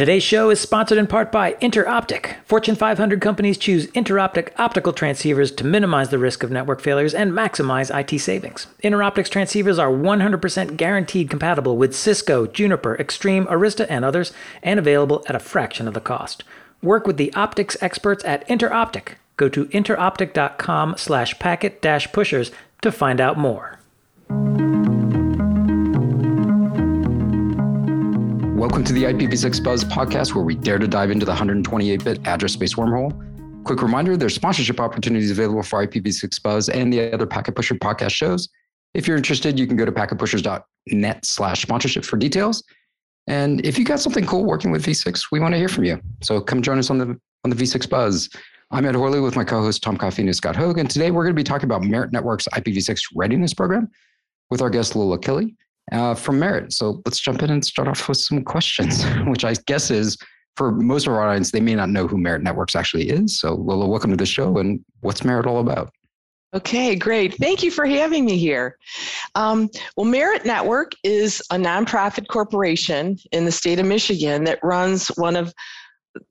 Today's show is sponsored in part by Interoptic. Fortune 500 companies choose Interoptic optical transceivers to minimize the risk of network failures and maximize IT savings. Interoptic's transceivers are 100% guaranteed compatible with Cisco, Juniper, Extreme, Arista, and others, and available at a fraction of the cost. Work with the optics experts at Interoptic. Go to interoptic.com slash packet dash pushers to find out more. Welcome to the IPv6 Buzz podcast, where we dare to dive into the 128 bit address space wormhole. Quick reminder there's sponsorship opportunities available for IPv6 Buzz and the other Packet Pusher podcast shows. If you're interested, you can go to packetpushers.net slash sponsorship for details. And if you got something cool working with V6, we want to hear from you. So come join us on the on the V6 Buzz. I'm Ed Horley with my co-host Tom Coffeen and Scott Hogg. And today we're going to be talking about Merit Network's IPv6 readiness program with our guest Lola Killey uh, from Merit. So let's jump in and start off with some questions, which I guess is for most of our audience, they may not know who Merit Networks actually is. So Lola, welcome to the show. And what's Merit all about? Okay, great. Thank you for having me here. Um, well, Merit Network is a nonprofit corporation in the state of Michigan that runs one of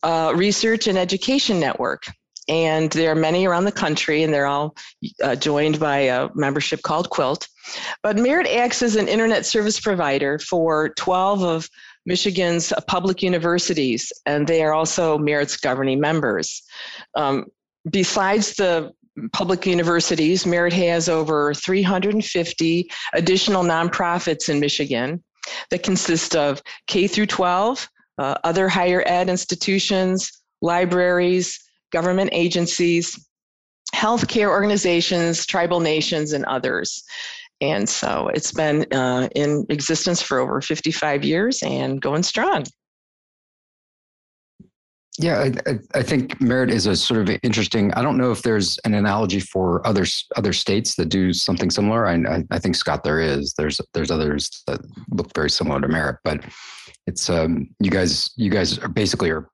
uh, research and education network and there are many around the country, and they're all uh, joined by a membership called Quilt. But Merit acts as an internet service provider for 12 of Michigan's public universities, and they are also Merit's governing members. Um, besides the public universities, Merit has over 350 additional nonprofits in Michigan that consist of K through 12, uh, other higher ed institutions, libraries, government agencies, healthcare organizations, tribal nations, and others. And so it's been uh, in existence for over 55 years and going strong. Yeah, I, I, think merit is a sort of interesting. I don't know if there's an analogy for other other states that do something similar. I, I think Scott, there is. There's there's others that look very similar to merit, but it's um, you guys you guys are basically are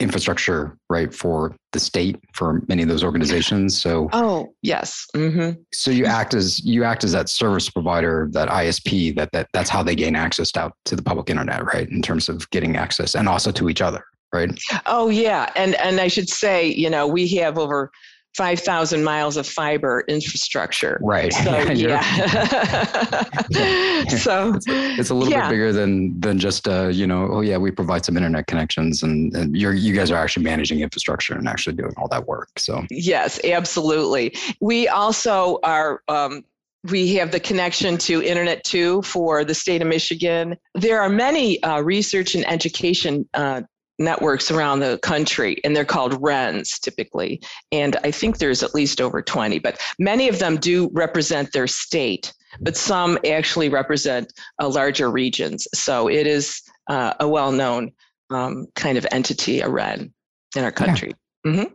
infrastructure right for the state for many of those organizations. So oh yes. Mm-hmm. so you act as you act as that service provider that isp that, that that's how they gain access out to the public internet right in terms of getting access and also to each other right? Oh yeah. And and i should say you know we have over 5,000 miles of fiber infrastructure. Right. So, yeah. so it's, it's, a little yeah. bit bigger than than just uh, you know, oh yeah, we provide some internet connections and, and you're you guys are actually managing infrastructure and actually doing all that work. So yes, absolutely. We also are um, we have the connection to Internet 2 for the state of Michigan. There are many uh, research and education uh, networks around the country, and they're called RENs typically. And I think there's at least over 20, but many of them do represent their state, but some actually represent uh, larger regions. So it is uh, a well known um, kind of entity, a REN in our country. Yeah. Mm-hmm.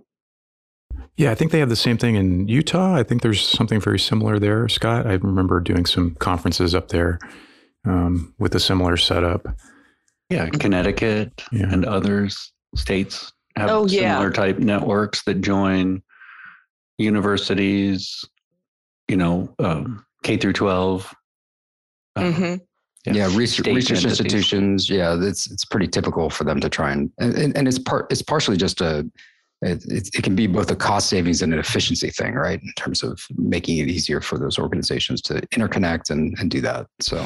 Yeah, I think they have the same thing in Utah. I think there's something very similar there, Scott. I remember doing some conferences up there um, with a similar setup. Yeah, Connecticut yeah. and others states have oh, similar yeah. type networks that join universities, you know, um, K through 12. Um, mm-hmm. Yeah, yeah research, research institutions. Yeah, it's it's pretty typical for them to try and and, and it's part it's partially just a it, it, can be both a cost savings and an efficiency thing, right? In terms of making it easier for those organizations to interconnect and, and do that. So,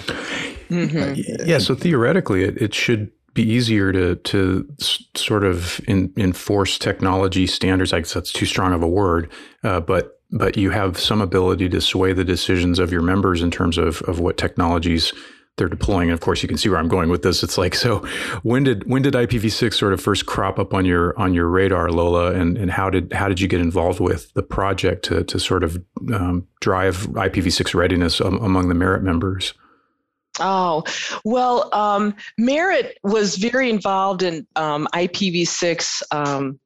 mm-hmm. uh, yeah. So theoretically, it, it should be easier to to sort of in, enforce technology standards. I guess that's too strong of a word, uh, but but you have some ability to sway the decisions of your members in terms of of what technologies they're deploying. And of course, you can see where I'm going with this. It's like, so when did when did IPv6 sort of first crop up on your on your radar, Lola? And and how did how did you get involved with the project to to sort of um, drive IPv6 readiness among the Merit members? Oh, well, um, Merit was very involved in um, IPv6 um,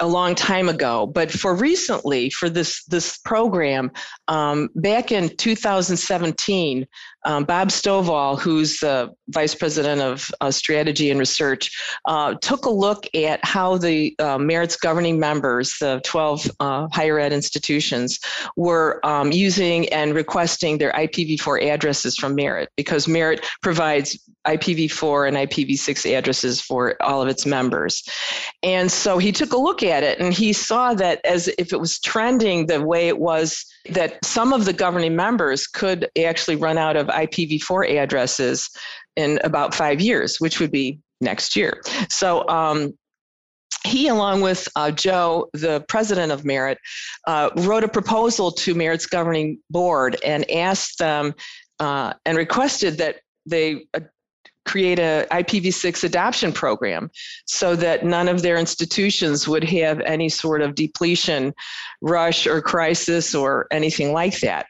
a long time ago, but for recently, for this this program, um, back in 2017, um, Bob Stovall, who's the vice president of uh, strategy and research, uh, took a look at how the uh, Merit's governing members, the 12 uh, higher ed institutions, were um, using and requesting their IPv4 addresses from Merit because Merit provides IPv4 and IPv6 addresses for all of its members. And so he took a look at it and he saw that as if it was trending the way it was, that some of the governing members could actually run out of IPv4 addresses in about five years, which would be next year. So um, he, along with uh, Joe, the president of Merit, uh, wrote a proposal to Merit's governing board and asked them uh, and requested that they uh, create a IPv6 adoption program so that none of their institutions would have any sort of depletion rush or crisis or anything like that.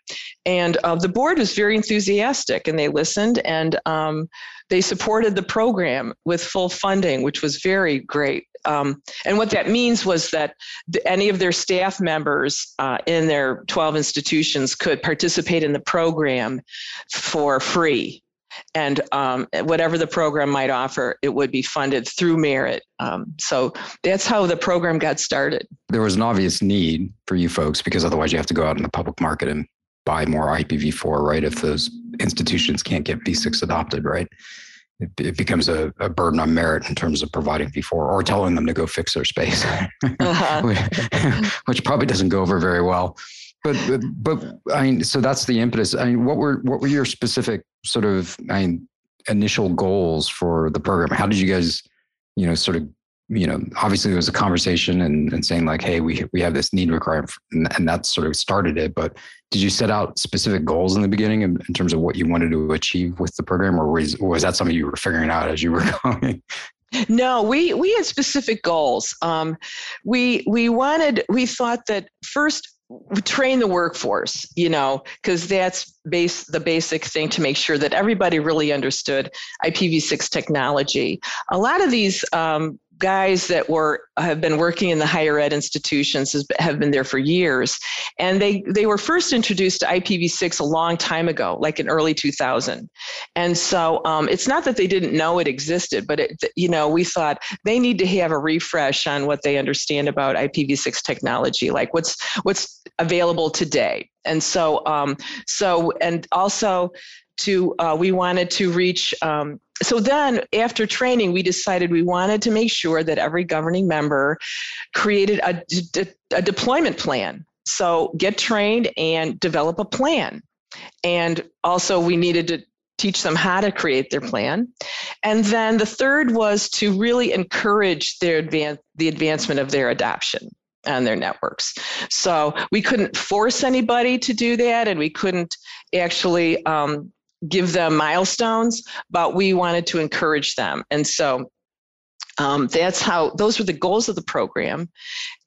And uh, the board was very enthusiastic and they listened and um, they supported the program with full funding, which was very great. Um, and what that means was that the, any of their staff members uh, in their 12 institutions could participate in the program for free and um, whatever the program might offer, it would be funded through merit. Um, so that's how the program got started. There was an obvious need for you folks because otherwise you have to go out in the public market and buy more IPv4, right? If those institutions can't get V6 adopted, right? It, it becomes a, a, burden on merit in terms of providing V4 or telling them to go fix their space, uh-huh. which probably doesn't go over very well. But, but, but I mean, so that's the impetus. I mean, what were what were your specific sort of I mean initial goals for the program? How did you guys, you know, sort of you know, obviously there was a conversation and, and saying like, hey, we we have this need requirement, and, and that sort of started it. But did you set out specific goals in the beginning in, in, terms of what you wanted to achieve with the program, or was or was that something you were figuring out as you were going? No, we we had specific goals. Um, we we wanted we thought that first train the workforce you know because that's base the basic thing to make sure that everybody really understood ipv6 technology. A lot of these um, guys that were have been working in the higher ed institutions has, have been there for years. And they they were first introduced to ipv6 a long time ago like in early 2000 and so um, it's not that they didn't know it existed but it you know we thought they need to have a refresh on what they understand about ipv6 technology like what's what's available today. And so um, so and also to uh, we wanted to reach um, so then after training we decided we wanted to make sure that every governing member created a, a deployment plan. So get trained and develop a plan. And also we needed to teach them how to create their plan. And then the third was to really encourage their advance the advancement of their adoption on their networks. So we couldn't force anybody to do that, and we couldn't actually um, give them milestones, but we wanted to encourage them. And so um, that's how those were the goals of the program.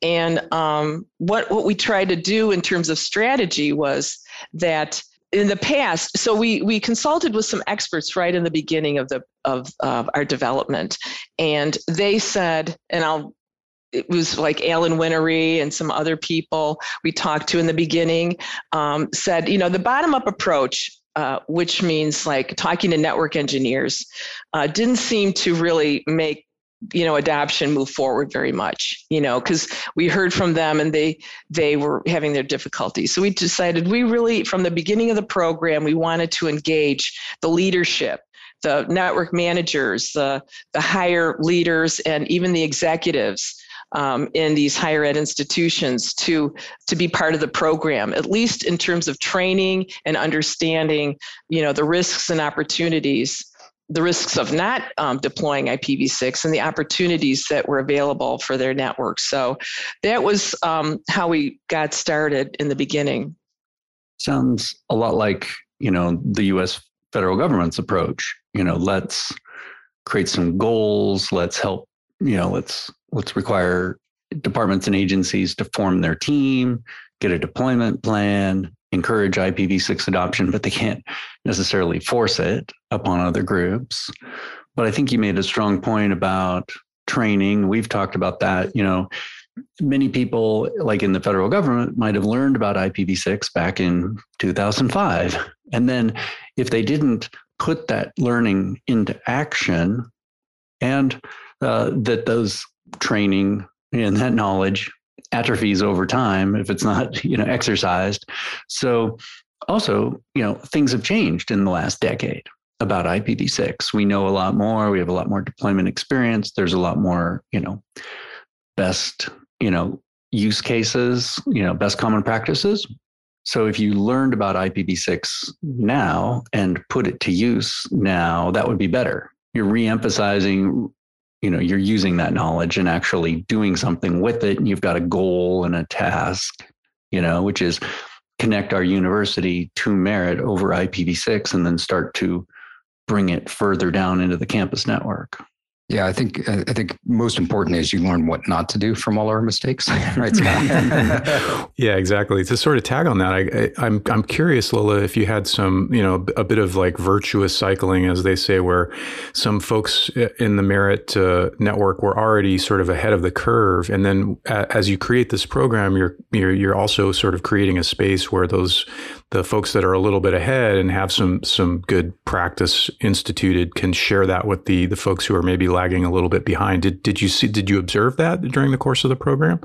And um, what what we tried to do in terms of strategy was that in the past, so we we consulted with some experts right in the beginning of the of our development, and they said, and I'll it was like Alan Whinery and some other people we talked to in the beginning um, said, you know, the bottom up approach uh, which means like talking to network engineers, uh, didn't seem to really make you know adoption move forward very much you know because we heard from them and they they were having their difficulties. So we decided we really from the beginning of the program we wanted to engage the leadership the network managers the the higher leaders and even the executives um, in these higher ed institutions to to be part of the program, at least in terms of training and understanding, you know, the risks and opportunities the risks of not um, deploying IPv6 and the opportunities that were available for their network. So that was um, how we got started in the beginning. Sounds a lot like you know the U.S. federal government's approach. You know, let's create some goals. Let's help. You know, let's let's require departments and agencies to form their team, get a deployment plan, encourage IPv6 adoption, but they can't necessarily force it upon other groups. But I think you made a strong point about training. We've talked about that. You know, many people, like in the federal government, might have learned about IPv6 back in 2005. And then if they didn't put that learning into action and uh, that those training and that knowledge atrophies over time if it's not you know exercised. So also you know things have changed in the last decade about ipv6 we know a lot more we have a lot more deployment experience there's a lot more you know best you know use cases you know best common practices. So if you learned about ipv6 now and put it to use now that would be better. You're re-emphasizing you know you're using that knowledge and actually doing something with it and you've got a goal and a task you know which is connect our university to merit over ipv6 and then start to bring it further down into the campus network yeah, I think I think most important is you learn what not to do from all our mistakes, right? yeah, exactly. To sort of tag on that, I, I, I'm I'm curious, Lola, if you had some, you know, a bit of like virtuous cycling, as they say, where some folks in the Merit uh, network were already sort of ahead of the curve, and then as you create this program, you're you're you're also sort of creating a space where those the folks that are a little bit ahead and have some some good practice instituted can share that with the the folks who are maybe lagging a little bit behind. Did did you see did you observe that during the course of the program?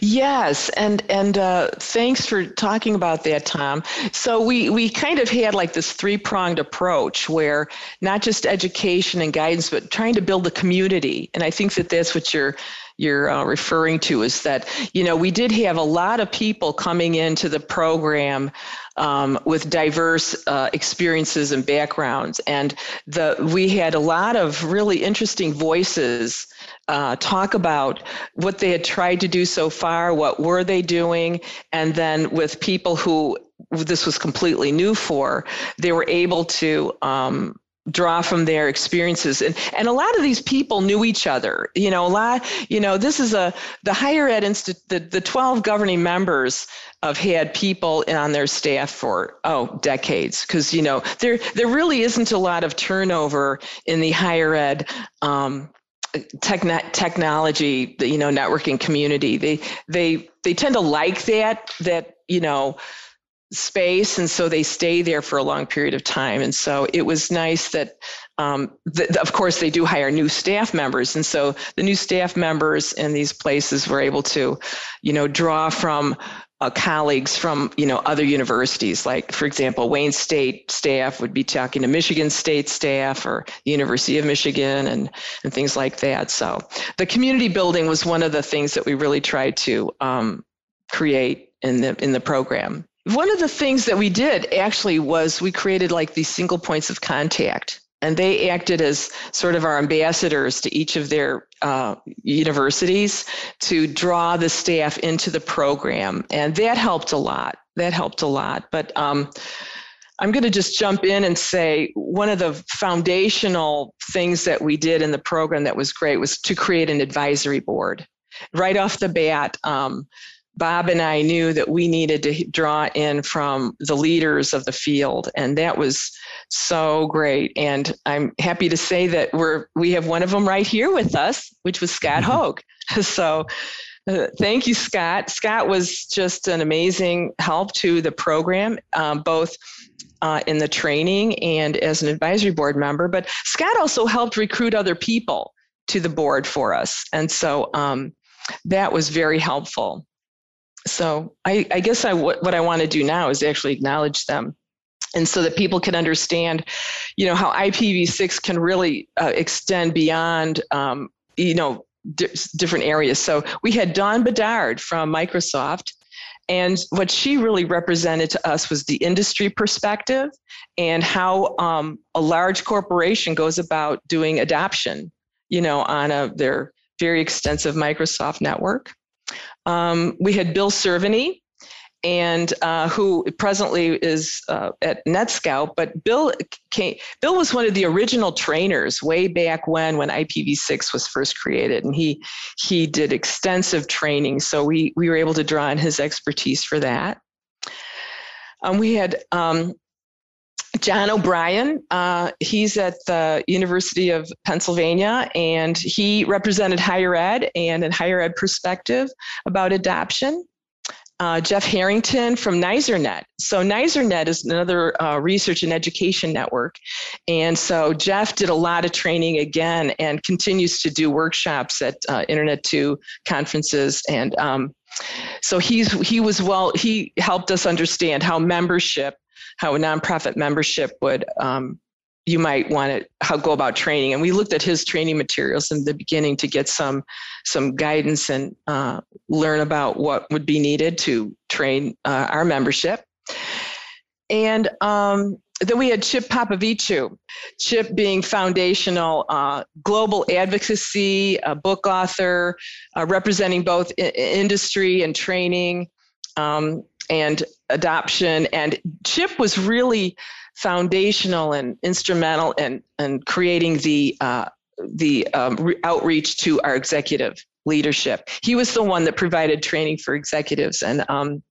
Yes, and and uh, thanks for talking about that, Tom. So we we kind of had like this three pronged approach where not just education and guidance, but trying to build a community. And I think that that's what you're you're uh, referring to is that you know we did have a lot of people coming into the program um, with diverse uh, experiences and backgrounds, and the we had a lot of really interesting voices uh, talk about what they had tried to do so far, what were they doing, and then with people who this was completely new for, they were able to um, draw from their experiences. And and a lot of these people knew each other. You know a lot you know this is a the higher ed institute the, the 12 governing members have had people on their staff for oh decades. Because you know there there really isn't a lot of turnover in the higher ed um, techn- technology the, you know networking community. They they they tend to like that that you know space and so they stay there for a long period of time. And so it was nice that um, th- of course they do hire new staff members. And so the new staff members in these places were able to you know draw from uh, colleagues from you know other universities. Like for example wayne state staff would be talking to michigan state staff or the university of michigan and and things like that. So the community building was one of the things that we really tried to um, create in the in the program one of the things that we did actually was we created like these single points of contact, and they acted as sort of our ambassadors to each of their uh, universities to draw the staff into the program, and that helped a lot. That helped a lot, but. Um, I'm going to just jump in and say one of the foundational things that we did in the program that was great was to create an advisory board. Right off the bat, um, Bob and I knew that we needed to draw in from the leaders of the field, and that was so great. And I'm happy to say that we're we have one of them right here with us, which was Scott mm-hmm. Hogg. So. Uh, thank you, Scott. Scott was just an amazing help to the program, um, both uh, in the training and as an advisory board member. But Scott also helped recruit other people to the board for us. And so um, that was very helpful so I, I guess I what, what I want to do now is actually acknowledge them. And so that people can understand you know how ipv6 can really uh, extend beyond um, you know different areas. So we had dawn bedard from microsoft and what she really represented to us was the industry perspective and how um, a large corporation goes about doing adoption you know on a their very extensive microsoft network um, we had Bill Cerveny, and uh, who presently is uh, at NetScout. But Bill came, Bill was one of the original trainers way back when when IPv6 was first created, and he he did extensive training. So we we were able to draw on his expertise for that. Um, we had um, John O'Brien, uh, he's at the University of Pennsylvania, and he represented higher ed and a higher ed perspective about adoption. uh, Jeff Harrington from NYSERNet. So NYSERNet is another uh, research and education network. And so Jeff did a lot of training again and continues to do workshops at uh, Internet 2 conferences. And um, so he's he was well, he helped us understand how membership, how a nonprofit membership would um, you might want to how go about training. And we looked at his training materials in the beginning to get some some guidance and uh, learn about what would be needed to train uh, our membership. And um, then we had Chip Popoviciu Chip being foundational uh, global advocacy, a book author, uh, representing both I- industry and training um, and adoption. And Chip was really foundational and instrumental in, in creating the uh, the um, re- outreach to our executive leadership. He was the one that provided training for executives and um,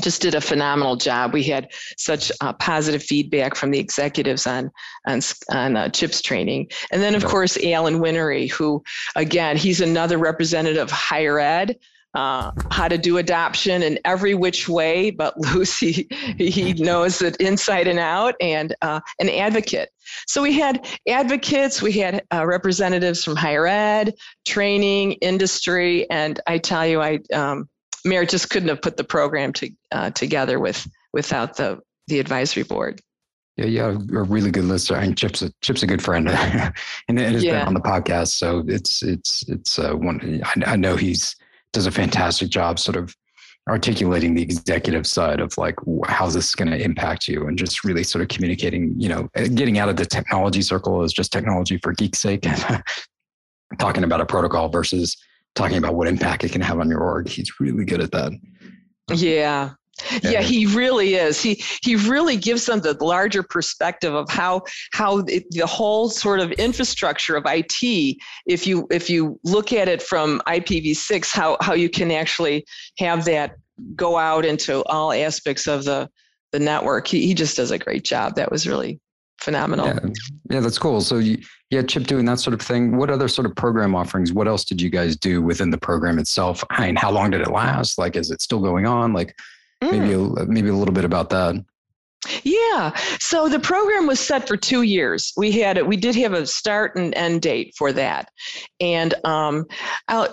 just did a phenomenal job. We had such uh, positive feedback from the executives on on, on uh, CHIPS training, and then of course Alan Whinery, who again he's another representative of higher ed uh, how to do adoption in every which way but Lucy, he knows it inside and out, and uh, an advocate. So we had advocates, we had uh, representatives from higher ed, training, industry, and I tell you, I um, Mayor just couldn't have put the program to, uh, together with without the the advisory board. Yeah, you have a really good listener. And Chip's a Chip's a good friend, and it has yeah. been on the podcast. So it's it's it's uh, one. I, I know he's does a fantastic job sort of articulating the executive side of like how this is going to impact you and just really sort of communicating you know uh, getting out of the technology circle is just technology for geek's sake. And talking about a protocol versus talking about what impact it can have on your org. He's really good at that. Yeah yeah he really is. He he really gives them the larger perspective of how how it, the whole sort of infrastructure of IT if you if you look at it from IPv6 how how you can actually have that go out into all aspects of the the network. He, he just does a great job. That was really phenomenal. Yeah, yeah that's cool. So you, yeah chip doing that sort of thing. What other sort of program offerings what else did you guys do within the program itself? I mean, how long did it last? Like is it still going on? Like Mm. Maybe a, maybe a little bit about that. Yeah. So the program was set for two years. We had we did have a start and end date for that, and um,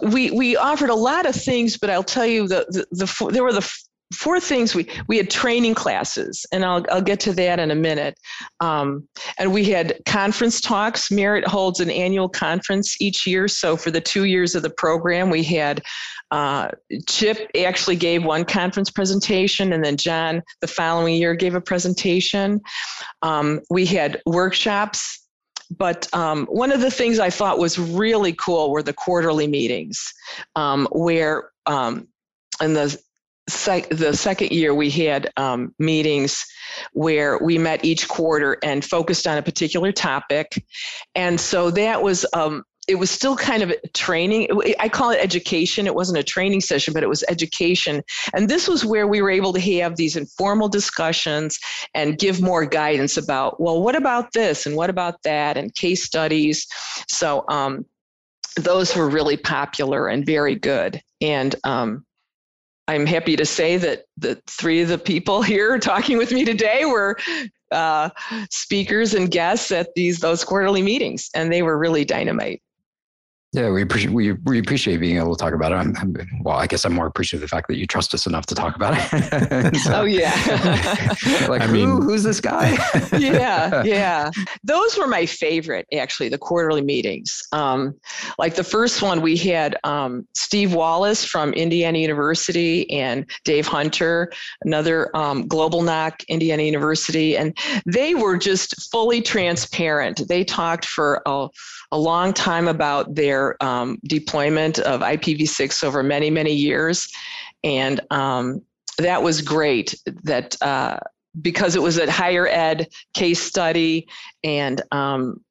we we offered a lot of things. But I'll tell you the the, the there were the four things we we had training classes and i'll, I'll get to that in a minute. Um, and we had conference talks. Merit holds an annual conference each year. So for the two years of the program we had uh, chip actually gave one conference presentation and then john the following year gave a presentation. Um, we had workshops. But um, one of the things I thought was really cool were the quarterly meetings, um, where um, in the sec- the second year we had um, meetings where we met each quarter and focused on a particular topic. And so that was um, it was still kind of training i call it education. It wasn't a training session but it was education. And this was where we were able to have these informal discussions and give more guidance about well what about this and what about that and case studies. So um, those were really popular and very good. And um, I'm happy to say that the three of the people here talking with me today were uh, speakers and guests at these those quarterly meetings, and they were really dynamite. Yeah, we appreciate we, we appreciate being able to talk about it. I'm, I'm, well, I guess I'm more appreciative of the fact that you trust us enough to talk about it. so, oh yeah, like I who, mean, who's this guy? yeah, yeah. Those were my favorite, actually, the quarterly meetings. Um, like the first one, we had um, Steve Wallace from Indiana University and Dave Hunter, another um, Global NOC Indiana University, and they were just fully transparent. They talked for a, a long time about their um, deployment of IPv6 over many, many years. And um, that was great that uh, because it was a higher ed case study and um,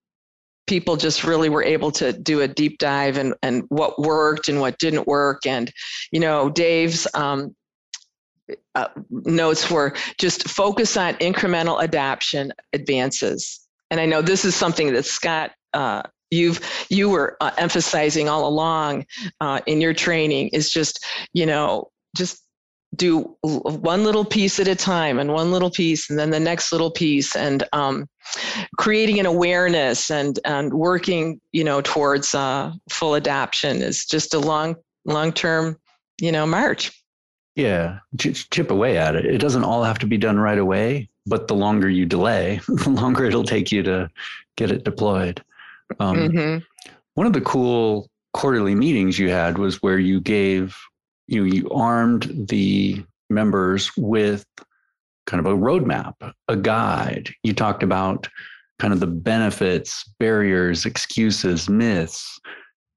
people just really were able to do a deep dive and, and what worked and what didn't work. And, you know, Dave's um, uh, notes were just focus on incremental adoption advances. And I know this is something that Scott uh, you've you were uh, emphasizing all along uh, in your training is just you know just do one little piece at a time and one little piece and then the next little piece and um, creating an awareness and and working you know towards uh, full adoption is just a long long term you know march. Yeah chip away at it. It doesn't all have to be done right away but the longer you delay the longer it'll take you to get it deployed um, mm-hmm. one of the cool quarterly meetings you had was where you gave you you armed the members with kind of a roadmap, a guide. You talked about kind of the benefits, barriers, excuses, myths.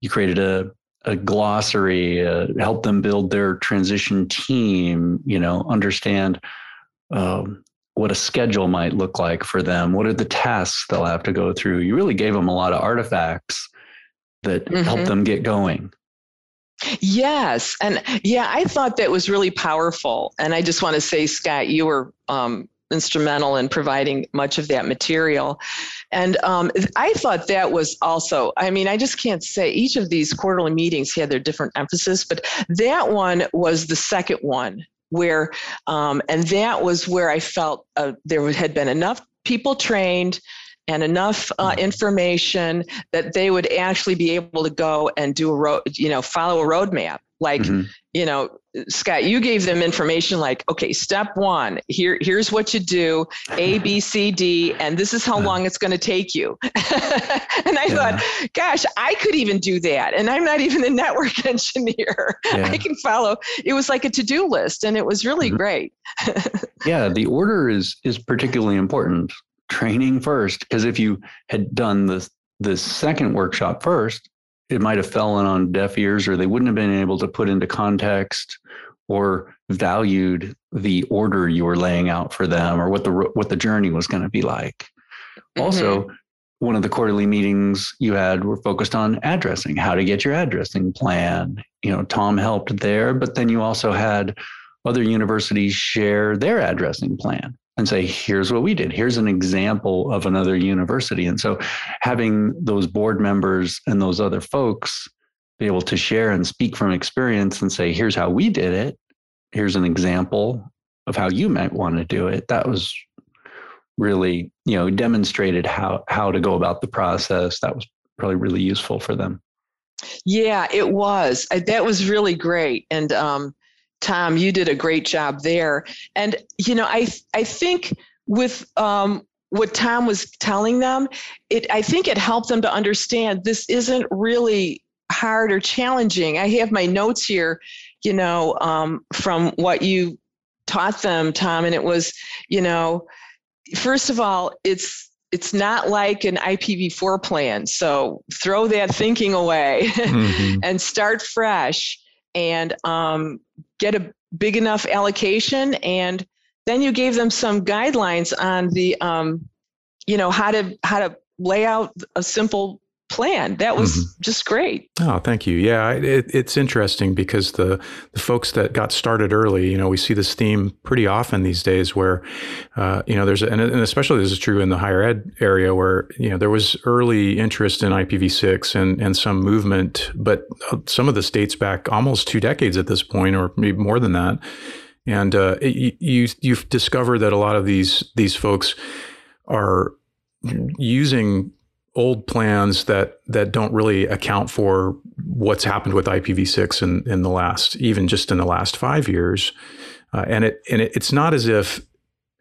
You created a a glossary, uh, help them build their transition team. You know, understand um, what a schedule might look like for them. What are the tasks they'll have to go through? You really gave them a lot of artifacts that mm-hmm. help them get going. Yes. And yeah, I thought that was really powerful. And I just want to say, Scott, you were um, instrumental in providing much of that material. And um, I thought that was also, I mean, I just can't say each of these quarterly meetings had their different emphasis, but that one was the second one where, um, and that was where I felt uh, there had been enough people trained and enough uh, mm-hmm. information that they would actually be able to go and do a road, you know, follow a roadmap. Like, mm-hmm. you know, Scott, you gave them information like, okay, step one, here, here's what you do, A, B, C, D, and this is how long it's going to take you. and I yeah. thought, gosh, I could even do that. And I'm not even a network engineer. Yeah. I can follow. It was like a to-do list and it was really mm-hmm. great. yeah, the order is is particularly important training first because if you had done the the second workshop first it might have fallen on deaf ears or they wouldn't have been able to put into context or valued the order you were laying out for them or what the what the journey was going to be like. Mm-hmm. also one of the quarterly meetings you had were focused on addressing how to get your addressing plan. You know tom helped there but then you also had other universities share their addressing plan and say, here's what we did. Here's an example of another university. And so having those board members and those other folks be able to share and speak from experience and say, here's how we did it. Here's an example of how you might want to do it. That was really, you know, demonstrated how how to go about the process. That was probably really useful for them. Yeah, it was. That was really great. And um, Tom, you did a great job there. And you know, I I think with um, what Tom was telling them, it I think it helped them to understand this isn't really hard or challenging. I have my notes here, you know, um, from what you taught them, Tom, and it was, you know, first of all, it's it's not like an IPv4 plan. So throw that thinking away mm-hmm. and start fresh and um, get a big enough allocation and then you gave them some guidelines on the um, you know how to how to lay out a simple plan. That was mm-hmm. just great. Oh, thank you. Yeah, it, it's interesting because the the folks that got started early, you know, we see this theme pretty often these days, where uh, you know there's and, and especially this is true in the higher ed area, where you know there was early interest in IPv6 and and some movement, but uh, some of this dates back almost two decades at this point, or maybe more than that. And uh, it, you you've discovered that a lot of these these folks are using old plans that that don't really account for what's happened with IPv6 in in the last even just in the last five years, uh, and it and it, it's not as if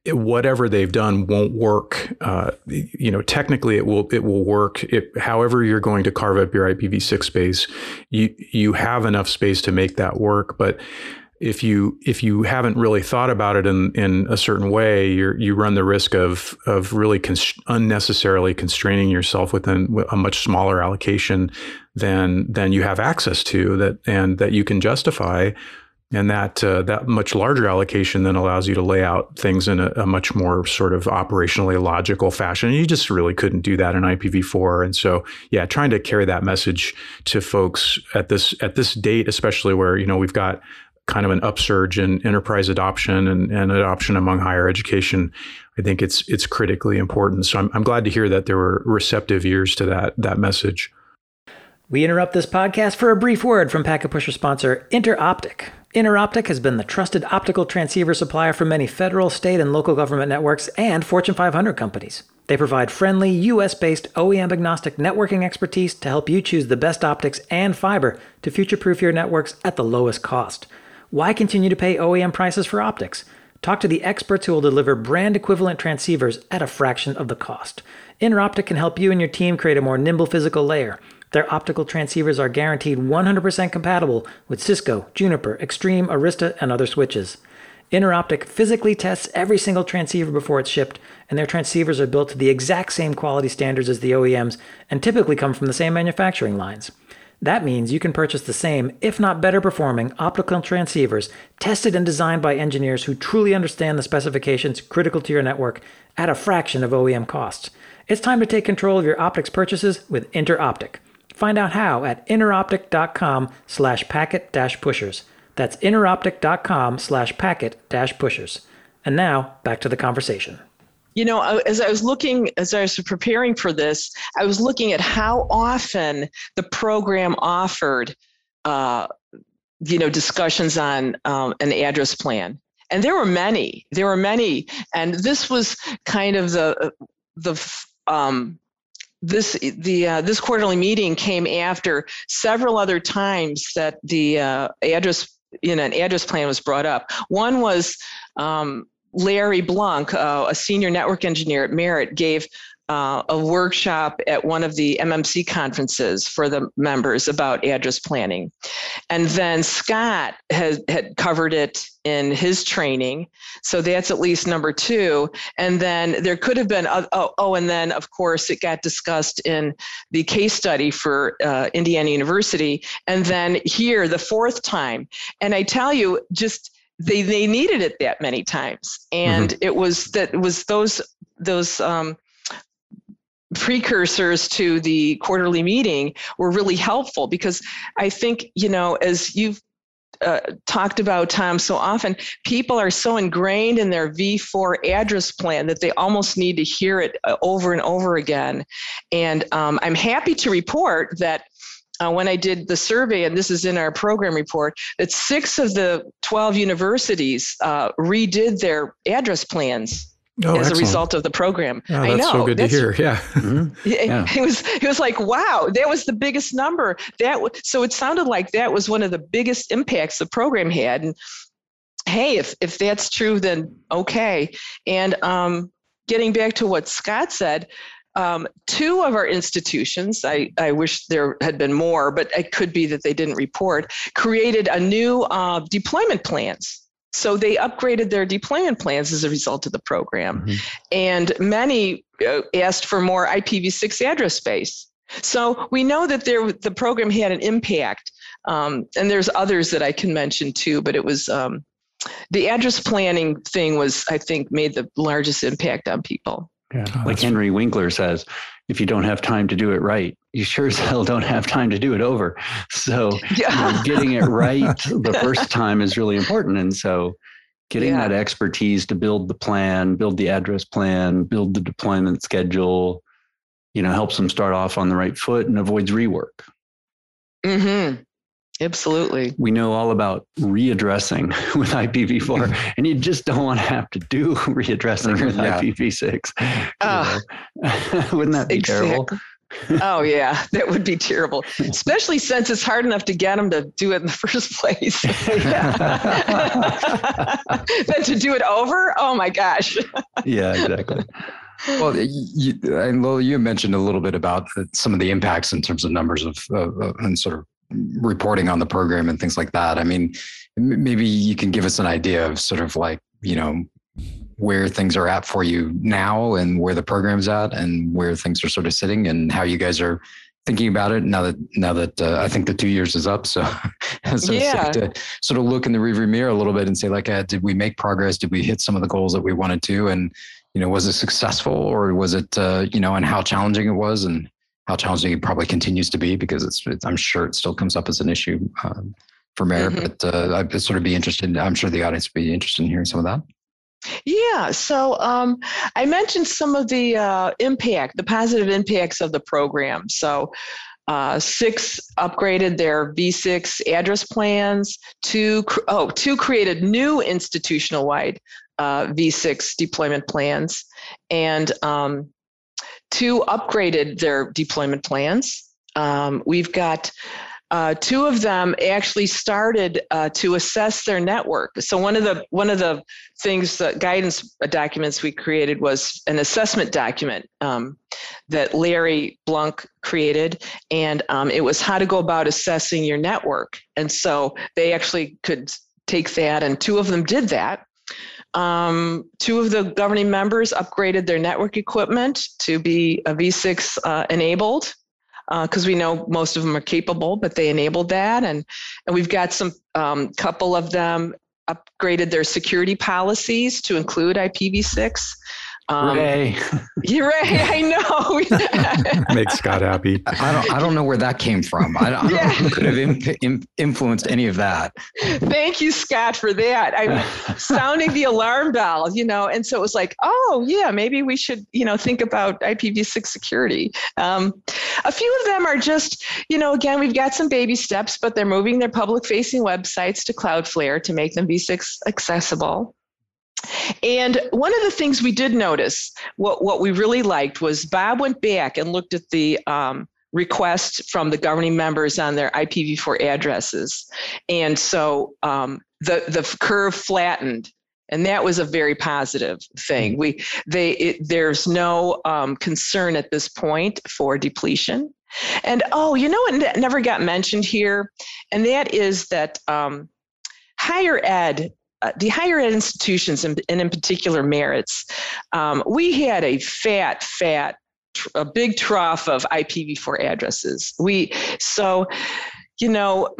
it, whatever they've done won't work. Uh, you know, technically it will it will work. It, however, you're going to carve up your IPv6 space, you you have enough space to make that work, but if you if you haven't really thought about it in in a certain way, you you run the risk of of really const- unnecessarily constraining yourself within a much smaller allocation than than you have access to that and that you can justify. And that uh, that much larger allocation then allows you to lay out things in a, a, much more sort of operationally logical fashion. You just really couldn't do that in IPv4. And so, yeah, trying to carry that message to folks at this at this date, especially where you know we've got kind of an upsurge in enterprise adoption and, and adoption among higher education, I think it's it's critically important. So I'm, I'm glad to hear that there were receptive ears to that that message. We interrupt this podcast for a brief word from Packet Pusher sponsor Interoptic. Interoptic has been the trusted optical transceiver supplier for many federal, state, and local government networks and Fortune 500 companies. They provide friendly, US based, OEM agnostic networking expertise to help you choose the best optics and fiber to future proof your networks at the lowest cost. Why continue to pay OEM prices for optics? Talk to the experts who will deliver brand equivalent transceivers at a fraction of the cost. Interoptic can help you and your team create a more nimble physical layer. Their optical transceivers are guaranteed 100% compatible with Cisco, Juniper, Extreme, Arista, and other switches. Interoptic physically tests every single transceiver before it's shipped, and their transceivers are built to the exact same quality standards as the OEMs and typically come from the same manufacturing lines. That means you can purchase the same, if not better performing, optical transceivers tested and designed by engineers who truly understand the specifications critical to your network at a fraction of OEM costs. It's time to take control of your optics purchases with Interoptic. Find out how at interoptic.com slash packet dash pushers. That's interoptic.com slash packet dash pushers. And now back to the conversation. You know, as I was looking, as I was preparing for this, I was looking at how often the program offered, uh, you know, discussions on um, an address plan. And there were many, there were many. And this was kind of the, the, um, this the uh, this quarterly meeting came after several other times that the uh, address you know an address plan was brought up. One was um, Larry Blunk, uh, a senior network engineer at Merit, gave uh, a workshop at one of the MMC conferences for the members about address planning. And then Scott has, had covered it in his training. So that's at least number two. And then there could have been, uh, oh, oh and then of course it got discussed in the case study for uh, Indiana University. And then here, the fourth time. And I tell you, just they they needed it that many times and mm-hmm. it was that it was those those um, precursors to the quarterly meeting were really helpful because i think you know as you've uh, talked about Tom so often, people are so ingrained in their V4 address plan that they almost need to hear it uh, over and over again. And um, I'm happy to report that uh, when I did the survey, and this is in our program report, that six of the 12 universities uh, redid their address plans. Oh, as excellent. a result of the program. Oh, I know. so good that's, to hear. Yeah. Mm-hmm. yeah. It, it, was it was like, wow, that was the biggest number. That so it sounded like that was one of the biggest impacts the program had. And hey, if if that's true, then okay. And um, getting back to what Scott said, um, two of our institutions, I, I wish there had been more, but it could be that they didn't report, created a new uh, deployment plans. So they upgraded their deployment plans as a result of the program. Mm-hmm. And many uh, asked for more IPv6 address space. So we know that there, the program had an impact. Um, and there's others that I can mention too, but it was um, the address planning thing was, I think, made the largest impact on people. Yeah. Like Henry Winkler says, if you don't have time to do it right, you sure as hell don't have time to do it over. So yeah. you know, getting it right the first time is really important. And so getting yeah. that expertise to build the plan, build the address plan, build the deployment schedule, you know, helps them start off on the right foot and avoids rework. Mm-hmm. Absolutely. We know all about readdressing with IPv4, and you just don't want to have to do readdressing with yeah. IPv6. Uh, Wouldn't that be exactly. terrible? oh yeah, that would be terrible. Especially since it's hard enough to get them to do it in the first place. then to do it over, oh my gosh. yeah, exactly. Well, you, and Lil, you mentioned a little bit about some of the impacts in terms of numbers of uh, and sort of reporting on the program and things like that. I mean, maybe you can give us an idea of sort of like, you know, where things are at for you now and where the program's at and where things are sort of sitting and how you guys are thinking about it now that now that uh, I think the two years is up. So, so yeah. to sort of look in the rearview mirror a little bit and say like, uh, did we make progress? Did we hit some of the goals that we wanted to? And you know, was it successful or was it uh, you know, and how challenging it was and how challenging it probably continues to be because it's, it's I'm sure it still comes up as an issue um, for Merit. Mm-hmm. But uh, I'd sort of be interested. I'm sure the audience would be interested in hearing some of that. Yeah, so um, I mentioned some of the uh, impact, the positive impacts of the program. So uh, six upgraded their V6 address plans. Two, oh, two created new institutional wide uh, V6 deployment plans, and um, two upgraded their deployment plans. Um, we've got uh, two of them actually started uh, to assess their network. So one of the one of the things the guidance documents we created was an assessment document um, that Larry Blunk created, and um, it was how to go about assessing your network. And so they actually could take that, and two of them did that. Um, two of the governing members upgraded their network equipment to be a V6 uh, enabled because uh, we know most of them are capable, but they enabled that. And, and we've got some um, couple of them upgraded their security policies to include IPv6. Um, Ray. You're. I know. Makes Scott happy. I don't. I don't know where that came from. I, I yeah. don't know could have imp- influenced any of that. Thank you, Scott, for that. I'm sounding the alarm bell. You know, and so it was like, oh yeah, maybe we should, you know, think about IPv6 security. Um, a few of them are just, you know, again, we've got some baby steps, but they're moving their public-facing websites to Cloudflare to make them V6 accessible. And one of the things we did notice, what, what we really liked was Bob went back and looked at the um, request from the governing members on their IPv4 addresses. And so um, the, the curve flattened. And that was a very positive thing. We, they, it, there's no um, concern at this point for depletion. And oh, you know what never got mentioned here, and that is that um, higher ed uh, the higher ed institutions, and, and in particular Merit's, um, we had a fat, fat, a big trough of IPv4 addresses. We so, you know,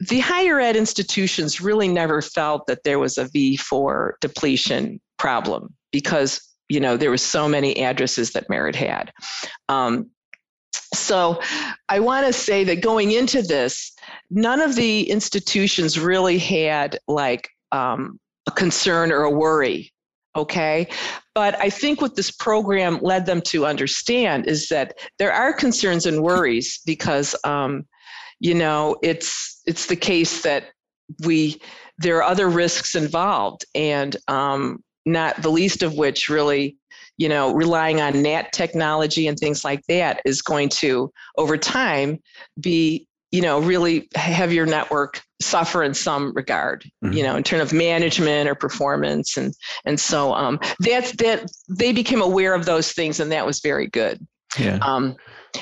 the higher ed institutions really never felt that there was a V4 depletion problem because you know there was so many addresses that Merit had. Um, so I want to say that going into this, none of the institutions really had like um, a concern or a worry. Okay. But I think what this program led them to understand is that there are concerns and worries because, um, you know, it's it's the case that we there are other risks involved, and um, not the least of which really you know, relying on NAT technology and things like that is going to, over time, be you know, really have your network suffer in some regard, mm-hmm. you know, in terms of management or performance. And, and so um, that's, that they became aware of those things and that was very good. Yeah. Um,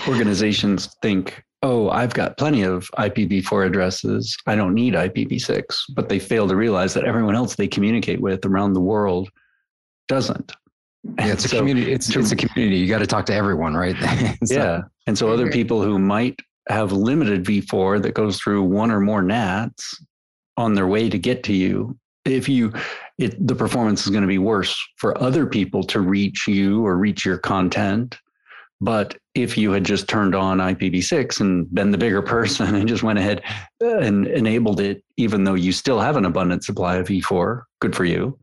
Organizations think, oh, I've got plenty of IPv4 addresses. I don't need IPv6, but they fail to realize that everyone else they communicate with around the world doesn't. Yeah, it's so, a community. It's, to, it's a community. You got to talk to everyone, right? so, yeah. And so other people who might have limited V4 that goes through one or more NATs on their way to get to you, if you, it, the performance is going to be worse for other people to reach you or reach your content. But if you had just turned on IPv6 and been the bigger person and just went ahead and enabled it, even though you still have an abundant supply of V4, good for you,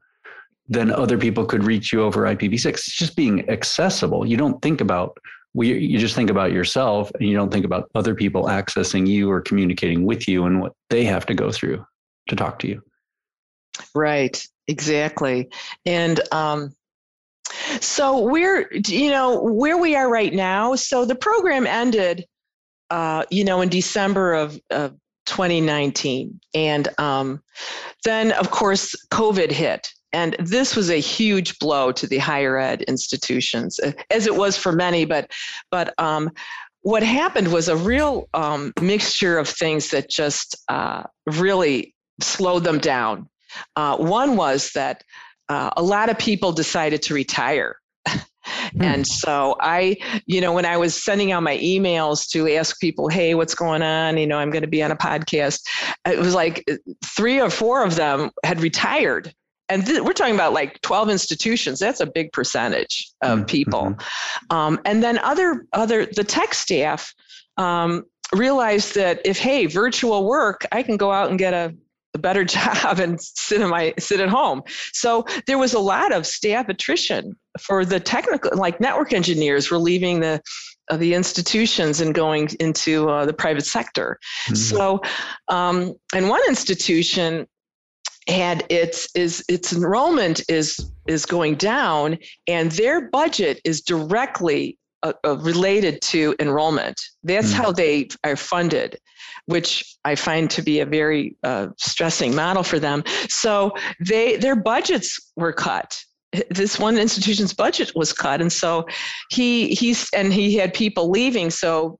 then other people could reach you over IPv6. It's just being accessible. You don't think about we, you just think about yourself and you don't think about other people accessing you or communicating with you and what they have to go through to talk to you. Right, exactly. And um, so we're, you know, where we are right now. So the program ended, uh, you know, in December of, of 2019. And um, then, of course, COVID hit. And this was a huge blow to the higher ed institutions, uh, as it was for many. But, but um, what happened was a real um, mixture of things that just uh, really slowed them down. Uh, one was that uh, a lot of people decided to retire. Hmm. And so I, you know, when I was sending out my emails to ask people, hey, what's going on? You know, I'm going to be on a podcast. It was like uh, three or four of them had retired and th- we're talking about like 12 institutions that's a big percentage of mm-hmm. people mm-hmm. um, and then other other the tech staff um, realized that if hey virtual work i can go out and get a, a better job and sit in my sit at home so there was a lot of staff attrition for the technical like network engineers were leaving the of the institutions and going into uh, the private sector. Mm-hmm. So, um, and one institution had its is its enrollment is is going down, and their budget is directly uh, uh, related to enrollment. That's mm-hmm. how they are funded, which I find to be a very uh, stressing model for them. So they their budgets were cut this one institution's budget was cut and so he he's and he had people leaving so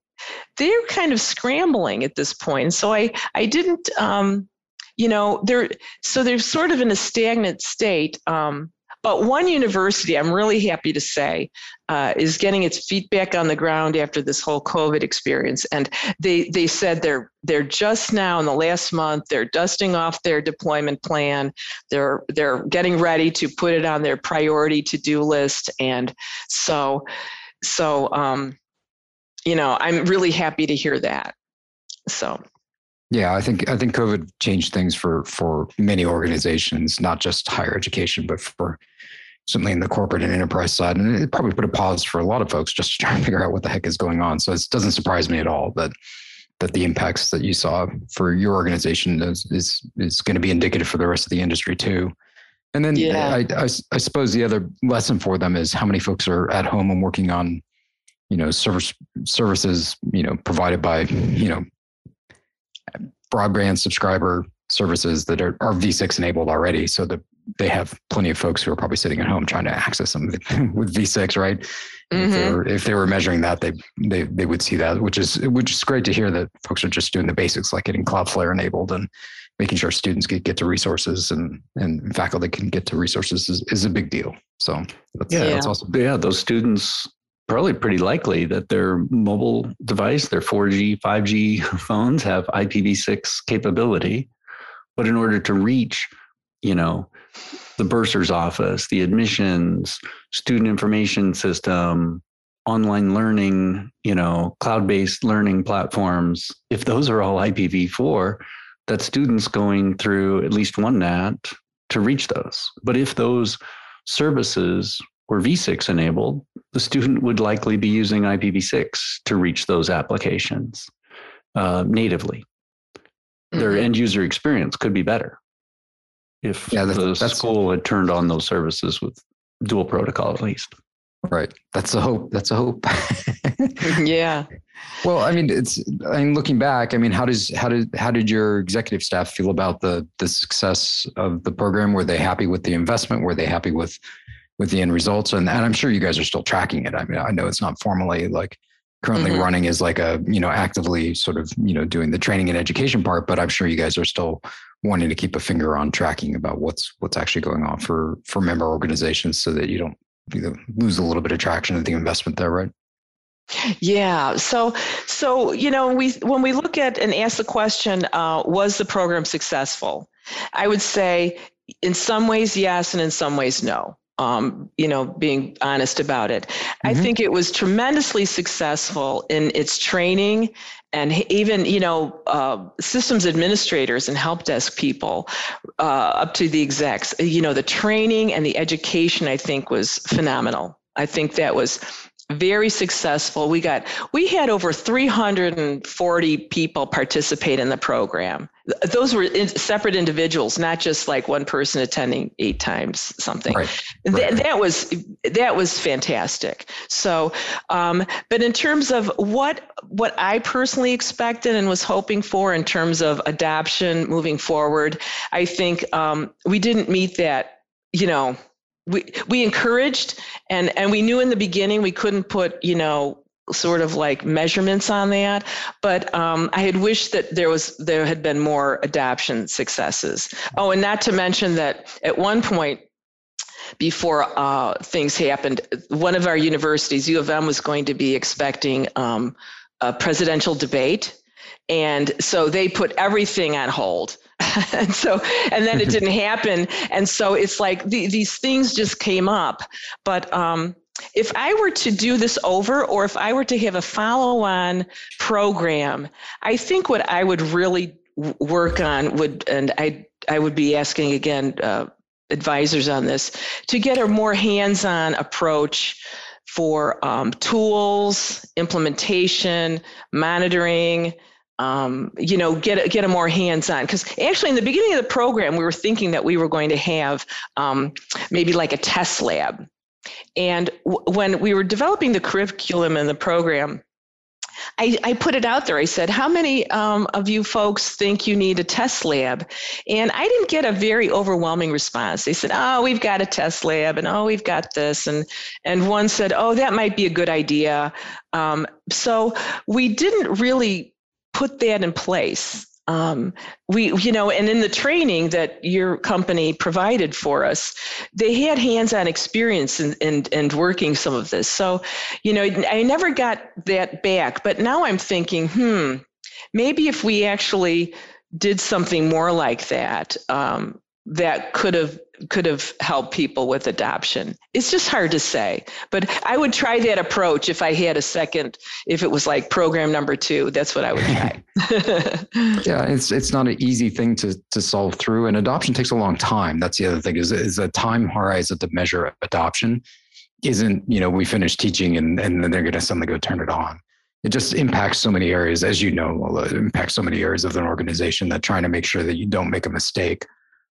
they're kind of scrambling at this point and so i i didn't um you know they're so they're sort of in a stagnant state um but one university, I'm really happy to say, uh, is getting its feet back on the ground after this whole COVID experience. And they they said they're they're just now in the last month they're dusting off their deployment plan. They're they're getting ready to put it on their priority to do list. And so so um, you know I'm really happy to hear that. So yeah, I think I think COVID changed things for for many organizations, not just higher education, but for certainly in the corporate and enterprise side. And it probably put a pause for a lot of folks just to try and figure out what the heck is going on. So it doesn't surprise me at all that that the impacts that you saw for your organization is is, is going to be indicative for the rest of the industry too. And then yeah. I, I, I suppose the other lesson for them is how many folks are at home and working on, you know, service services, you know, provided by, you know, broadband subscriber services that are, are V6 enabled already. So that they have plenty of folks who are probably sitting at home trying to access them with V6, right? Mm-hmm. If, they were, if they were measuring that, they, they they would see that, which is which is great to hear that folks are just doing the basics like getting Cloudflare enabled and making sure students get, get to resources and and faculty can get to resources is, is a big deal. So that's, yeah, that's awesome. Yeah, those students probably pretty likely that their mobile device, their 4G, 5G phones have IPv6 capability. But in order to reach, you know, the bursar's office, the admissions, student information system, online learning, you know, cloud-based learning platforms, if those are all IPv4, that students going through at least one NAT to reach those. But if those services were V6 enabled, the student would likely be using IPv6 to reach those applications uh, natively. Mm-hmm. Their end user experience could be better if yeah, the that's, school had turned on those services with dual protocol at least. Right. That's a hope. That's a hope. yeah. Well, I mean, it's. I mean, looking back, I mean, how does how did how did your executive staff feel about the the success of the program? Were they happy with the investment? Were they happy with with the end results. And, and I'm sure you guys are still tracking it. I mean, I know it's not formally like currently mm-hmm. running as like a, you know, actively sort of, you know, doing the training and education part, but I'm sure you guys are still wanting to keep a finger on tracking about what's what's actually going on for for member organizations so that you don't you know, lose a little bit of traction of the investment there, right? Yeah. So, so you know, we when we look at and ask the question, uh, was the program successful? I would say, in some ways, yes, and in some ways, no um, you know, being honest about it. Mm-hmm. I think it was tremendously successful in its training and even, you know, uh, systems administrators and help desk people uh, up to the execs. You know, the training and the education, I think, was phenomenal. I think that was very successful. We got we had over 340 people participate in the program. Those were in, separate individuals, not just like one person attending eight times something. Right. Right. that was that was fantastic. So, um, but in terms of what what I personally expected and was hoping for in terms of adoption moving forward, I think um, we didn't meet that. You know, we we encouraged and and we knew in the beginning we couldn't put you know sort of like measurements on that but um, i had wished that there was there had been more adoption successes. Oh and not to mention that at one point before uh, things happened one of our universities u of m was going to be expecting um, a presidential debate and so they put everything on hold and so and then it didn't happen. And so it's like the, these things just came up. But um, if i were to do this over or if i were to have a follow-on program i think what i would really work on would and i i would be asking again uh, advisors on this to get a more hands-on approach for um, tools, implementation, monitoring, um, you know, get get a more hands-on. Because actually, in the beginning of the program, we were thinking that we were going to have um, maybe like a test lab. And w- when we were developing the curriculum and the program, I, I, put it out there. I said, How many um, of you folks think you need a test lab? And I didn't get a very overwhelming response. They said, Oh, we've got a test lab, and oh, we've got this. And, and one said, Oh, that might be a good idea. Um, so we didn't really put that in place. Um, we, you know, and in the training that your company provided for us, they had hands-on experience in, in, in working some of this. So, you know, I never got that back, but now I'm thinking, hmm, maybe if we actually did something more like that, um, that could have could have helped people with adoption. It's just hard to say, but I would try that approach if I had a second. If it was like program number two, that's what I would try. yeah, it's it's not an easy thing to to solve through, and adoption takes a long time. That's the other thing is is a time horizon to measure adoption isn't you know we finish teaching and and then they're going to suddenly go turn it on. It just impacts so many areas, as you know, it impacts so many areas of an organization that trying to make sure that you don't make a mistake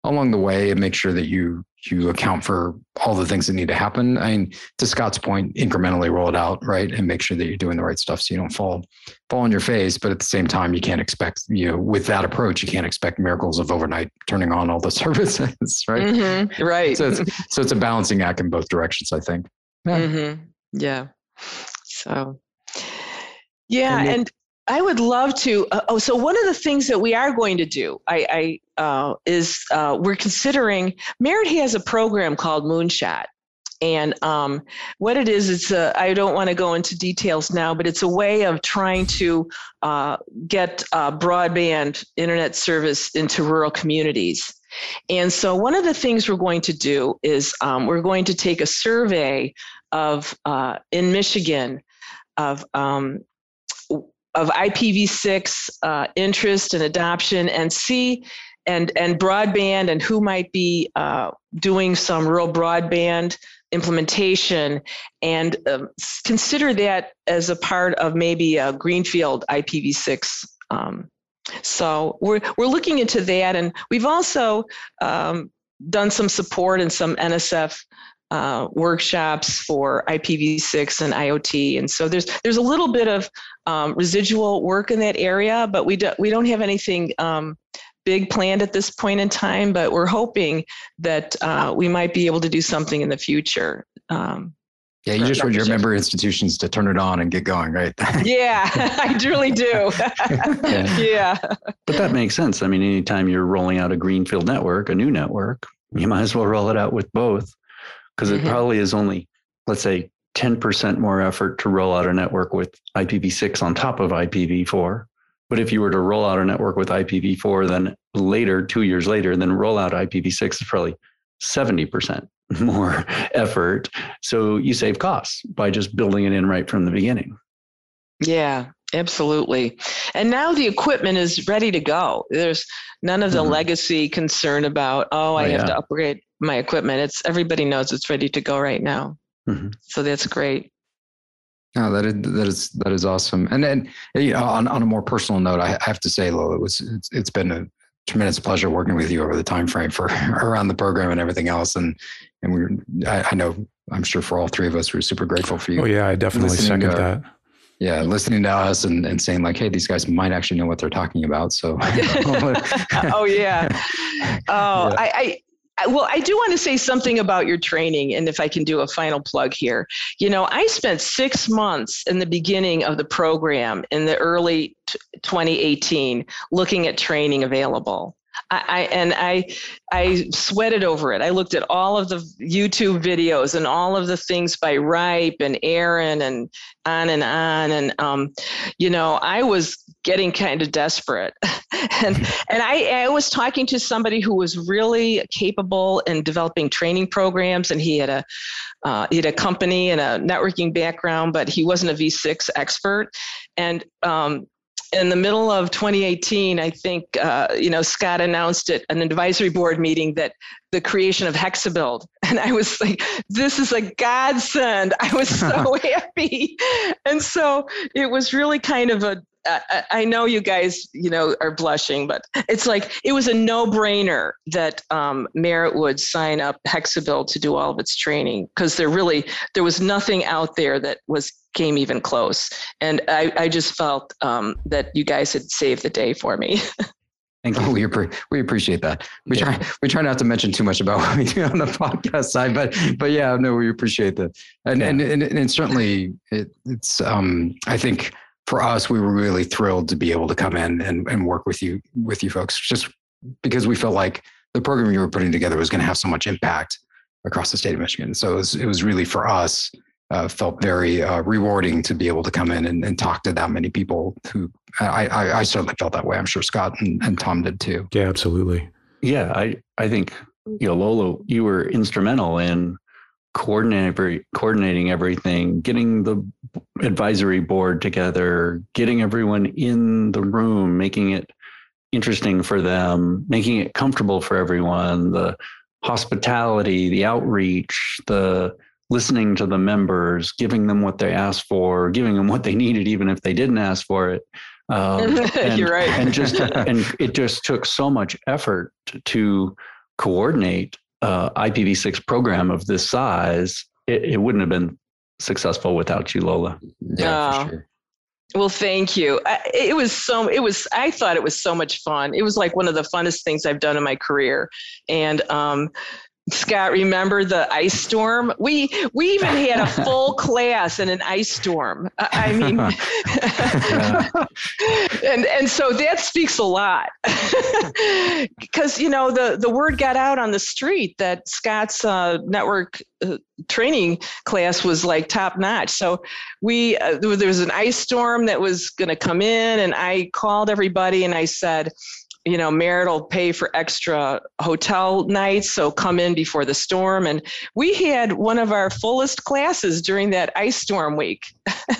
along the way and make sure that you you account for all the things that need to happen. I mean, to Scott's point, incrementally roll it out, right, and make sure that you're doing the right stuff so you don't fall fall on your face. But at the same time, you can't expect you know with that approach, you can't expect miracles of overnight turning on all the services, right? Mm-hmm, right. So it's so it's a balancing act in both directions, I think. Yeah. Mm-hmm. yeah. So. Yeah, and, and I would love to. Uh, oh, so one of the things that we are going to do, I, I uh, is uh, we're considering. Merit has a program called Moonshot, and um, what it is, it's a, I don't want to go into details now, but it's a way of trying to uh, get uh, broadband internet service into rural communities. And so, one of the things we're going to do is um, we're going to take a survey of uh, in Michigan of um, of IPv6 uh, interest and adoption and see and and broadband and who might be uh, doing some rural broadband implementation and um, consider that as a part of maybe a greenfield IPv6 um, so we're we're looking into that and we've also um, done some support and some NSF uh, workshops for IPv6 and IoT, and so there's there's a little bit of um, residual work in that area, but we do, we don't have anything um, big planned at this point in time. But we're hoping that uh, we might be able to do something in the future. Um, yeah, you just want your member institutions to turn it on and get going, right? yeah, I really do. yeah. yeah. But that makes sense. I mean, anytime you're rolling out a greenfield network, a new network, you might as well roll it out with both because mm-hmm. it probably is only, let's say, 10% more effort to roll out a network with IPv6 on top of IPv4. But if you were to roll out a network with IPv4, then later, two years later, then roll out IPv6 is probably 70% more effort. So you save costs by just building it in right from the beginning. Yeah, absolutely. And now the equipment is ready to go. There's none of the mm-hmm. legacy concern about, oh, I oh, have yeah. to upgrade my equipment. It's everybody knows it's ready to go right now. Mm-hmm. So that's great. No, that is that is that is awesome. And then you know, on on a more personal note, I have to say, Lil, it was it's, it's been a tremendous pleasure working with you over the time frame for around the program and everything else. And and we, I, I know, I'm sure for all three of us, we're super grateful for you. Oh yeah, I definitely second our, that. Yeah, listening to us and, and saying like, hey, these guys might actually know what they're talking about. So. oh yeah. Oh, yeah. I, I well, I do want to say something about your training, and if I can do a final plug here. You know, I spent six months in the beginning of the program in the early t- 2018 looking at training available. I, I, and I I sweated over it. I looked at all of the YouTube videos and all of the things by RIPE and ARIN and on and on. And um, you know, I was getting kind of desperate. and and I, I was talking to somebody who was really capable in developing training programs, and he had a uh, he had a company and a networking background, but he wasn't a V6 expert. And um, in the middle of 2018, I think, uh, you know, Scott announced at an advisory board meeting that the creation of Hexabuild. And I was like, this is a godsend. I was so happy. And so it was really kind of a, I know you guys, you know, are blushing, but it's like it was a no-brainer that um, Merit would sign up Hexabuild to do all of its training because there really there was nothing out there that was came even close, and I, I just felt um, that you guys had saved the day for me. Thank you. We, we appreciate that. We yeah. try we try not to mention too much about what we do on the podcast side, but but yeah, no, we appreciate that, and yeah. and, and and certainly it, it's um I think for us, we were really thrilled to be able to come in and, and work with you with you folks, just because we felt like the program you were putting together was going to have so much impact across the state of Michigan. So it was, it was really for us uh, felt very uh, rewarding to be able to come in and, and, talk to that many people who I, I, I certainly felt that way. I'm sure Scott and, and, Tom did too. Yeah, absolutely. Yeah, I, I think, you know, Lola, you were instrumental in coordinating coordinating everything, getting the advisory board together, getting everyone in the room, making it interesting for them, making it comfortable for everyone, the hospitality, the outreach, the listening to the members, giving them what they asked for, giving them what they needed, even if they didn't ask for it. Um, and, You're right. and just and it just took so much effort to coordinate uh, IPv6 program of this size, it, it, wouldn't have been successful without you, Lola. Yeah, for sure. Well, thank you. I, it was so, it was, I thought it was so much fun. It was like one of the funnest things I've done in my career. And, um, Scott, remember the ice storm? We we even had a full class in an ice storm. I mean, and and so that speaks a lot because you know the the word got out on the street that Scott's uh, network uh, training class was like top notch. So we uh, there was an ice storm that was going to come in, and I called everybody and I said you know, Merit will pay for extra hotel nights, so come in before the storm. And we had one of our fullest classes during that ice storm week.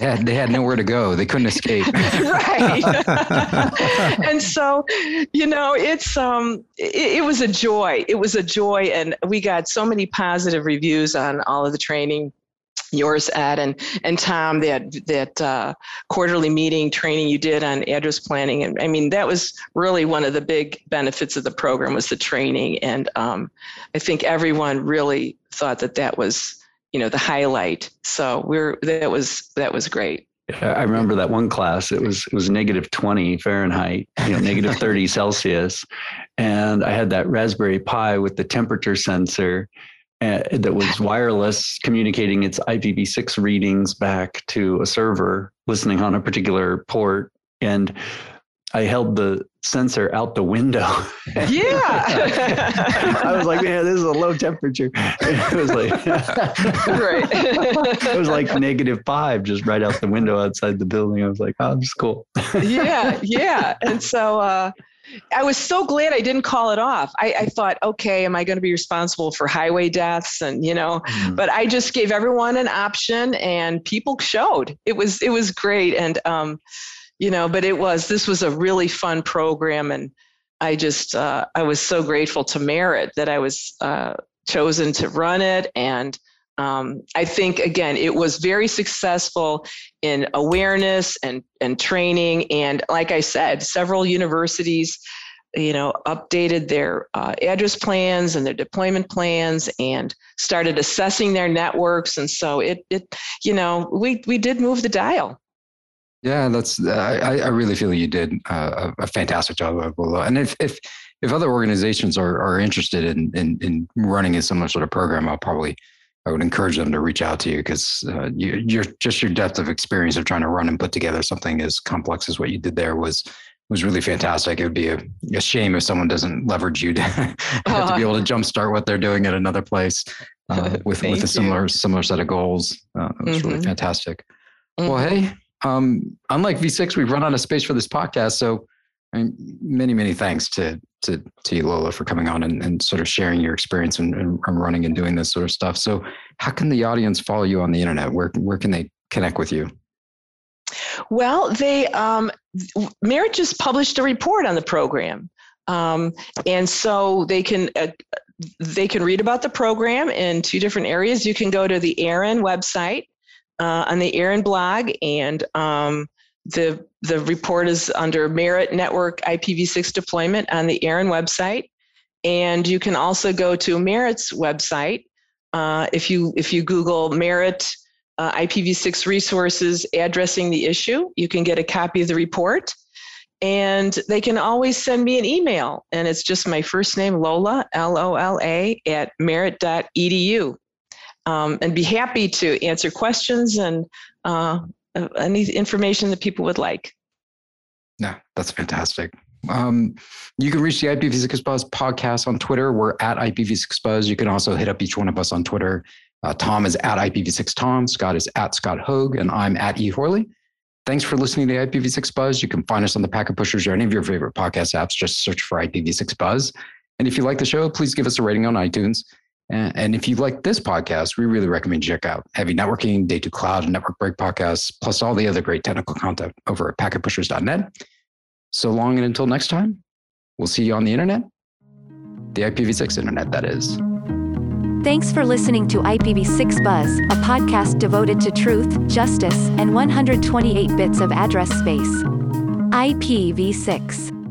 yeah, they had nowhere to go. They couldn't escape. right. and so, you know, it's um, it, it was a joy. It was a joy, and we got so many positive reviews on all of the training yours Ed and and Tom that that uh, quarterly meeting training you did on address planning. And i mean that was really one of the big benefits of the program was the training. And um, i think everyone really thought that that was you know the highlight. So we're that was that was great. I remember that one class. It was it was negative twenty Fahrenheit, you know, negative thirty Celsius, and I had that Raspberry Pi with the temperature sensor, that was wireless, communicating its IPv6 readings back to a server, listening on a particular port. And I held the sensor out the window. Yeah. I was like, man, this is a low temperature. It was like, right. it was like negative five just right out the window outside the building. I was like, oh, this is cool. yeah. Yeah. And so, uh, I was so glad I didn't call it off. I, I thought, okay, am I going to be responsible for highway deaths? And you know, mm-hmm. but I just gave everyone an option, and people showed. It was it was great, and um, you know, but it was this was a really fun program, and I just uh, I was so grateful to Merit that I was uh, chosen to run it, and um, I think again, it was very successful in awareness and and training, and like I said, several universities, you know, updated their uh, address plans and their deployment plans, and started assessing their networks, and so it it you know we we did move the dial. Yeah, that's I I really feel you did a, a fantastic job, and if if if other organizations are are interested in in, in running a similar sort of program, I'll probably I would encourage them to reach out to you because uh, you, you're just your depth of experience of trying to run and put together something as complex as what you did there was was really fantastic. It would be a, a shame if someone doesn't leverage you to, uh, to be able to jumpstart what they're doing at another place uh, with with a similar you. similar set of goals. Uh, it was mm-hmm. really fantastic. Mm-hmm. Well, hey, um, unlike V6, we've run out of space for this podcast, so I mean, many many thanks to to, to you, Lola, for coming on and, and sort of sharing your experience and, running and doing this sort of stuff. So, how can the audience follow you on the internet? Where where can they connect with you? Well, they um, Merit just published a report on the program, um, and so they can uh, they can read about the program in two different areas. You can go to the ARIN website uh, on the ARIN blog, and um, the the report is under Merit Network IPv6 deployment on the ARIN website, and you can also go to Merit's website. Uh, if you if you Google Merit uh, IPv6 resources addressing the issue, you can get a copy of the report. And they can always send me an email, and it's just my first name, Lola, L O L A, at merit.edu. Um, and be happy to answer questions and uh, any information that people would like. Yeah, that's fantastic. Um, you can reach the IPv6 Buzz podcast on Twitter. We're at IPv6 Buzz. You can also hit up each one of us on Twitter. Uh, Tom is at IPv6 Tom, Scott is at Scott Hogg, and I'm at E Horley. Thanks for listening to IPv6 Buzz. You can find us on the Packet Pushers or any of your favorite podcast apps. Just search for IPv6 Buzz. And if you like the show, please give us a rating on iTunes. And if you like this podcast, we really recommend you check out Heavy Networking, Day Two Cloud, and Network Break podcasts, plus all the other great technical content over at packetpushers.net. So long and until next time, we'll see you on the internet. The IPv6 internet, that is. Thanks for listening to IPv6 Buzz, a podcast devoted to truth, justice, and 128 bits of address space. IPv6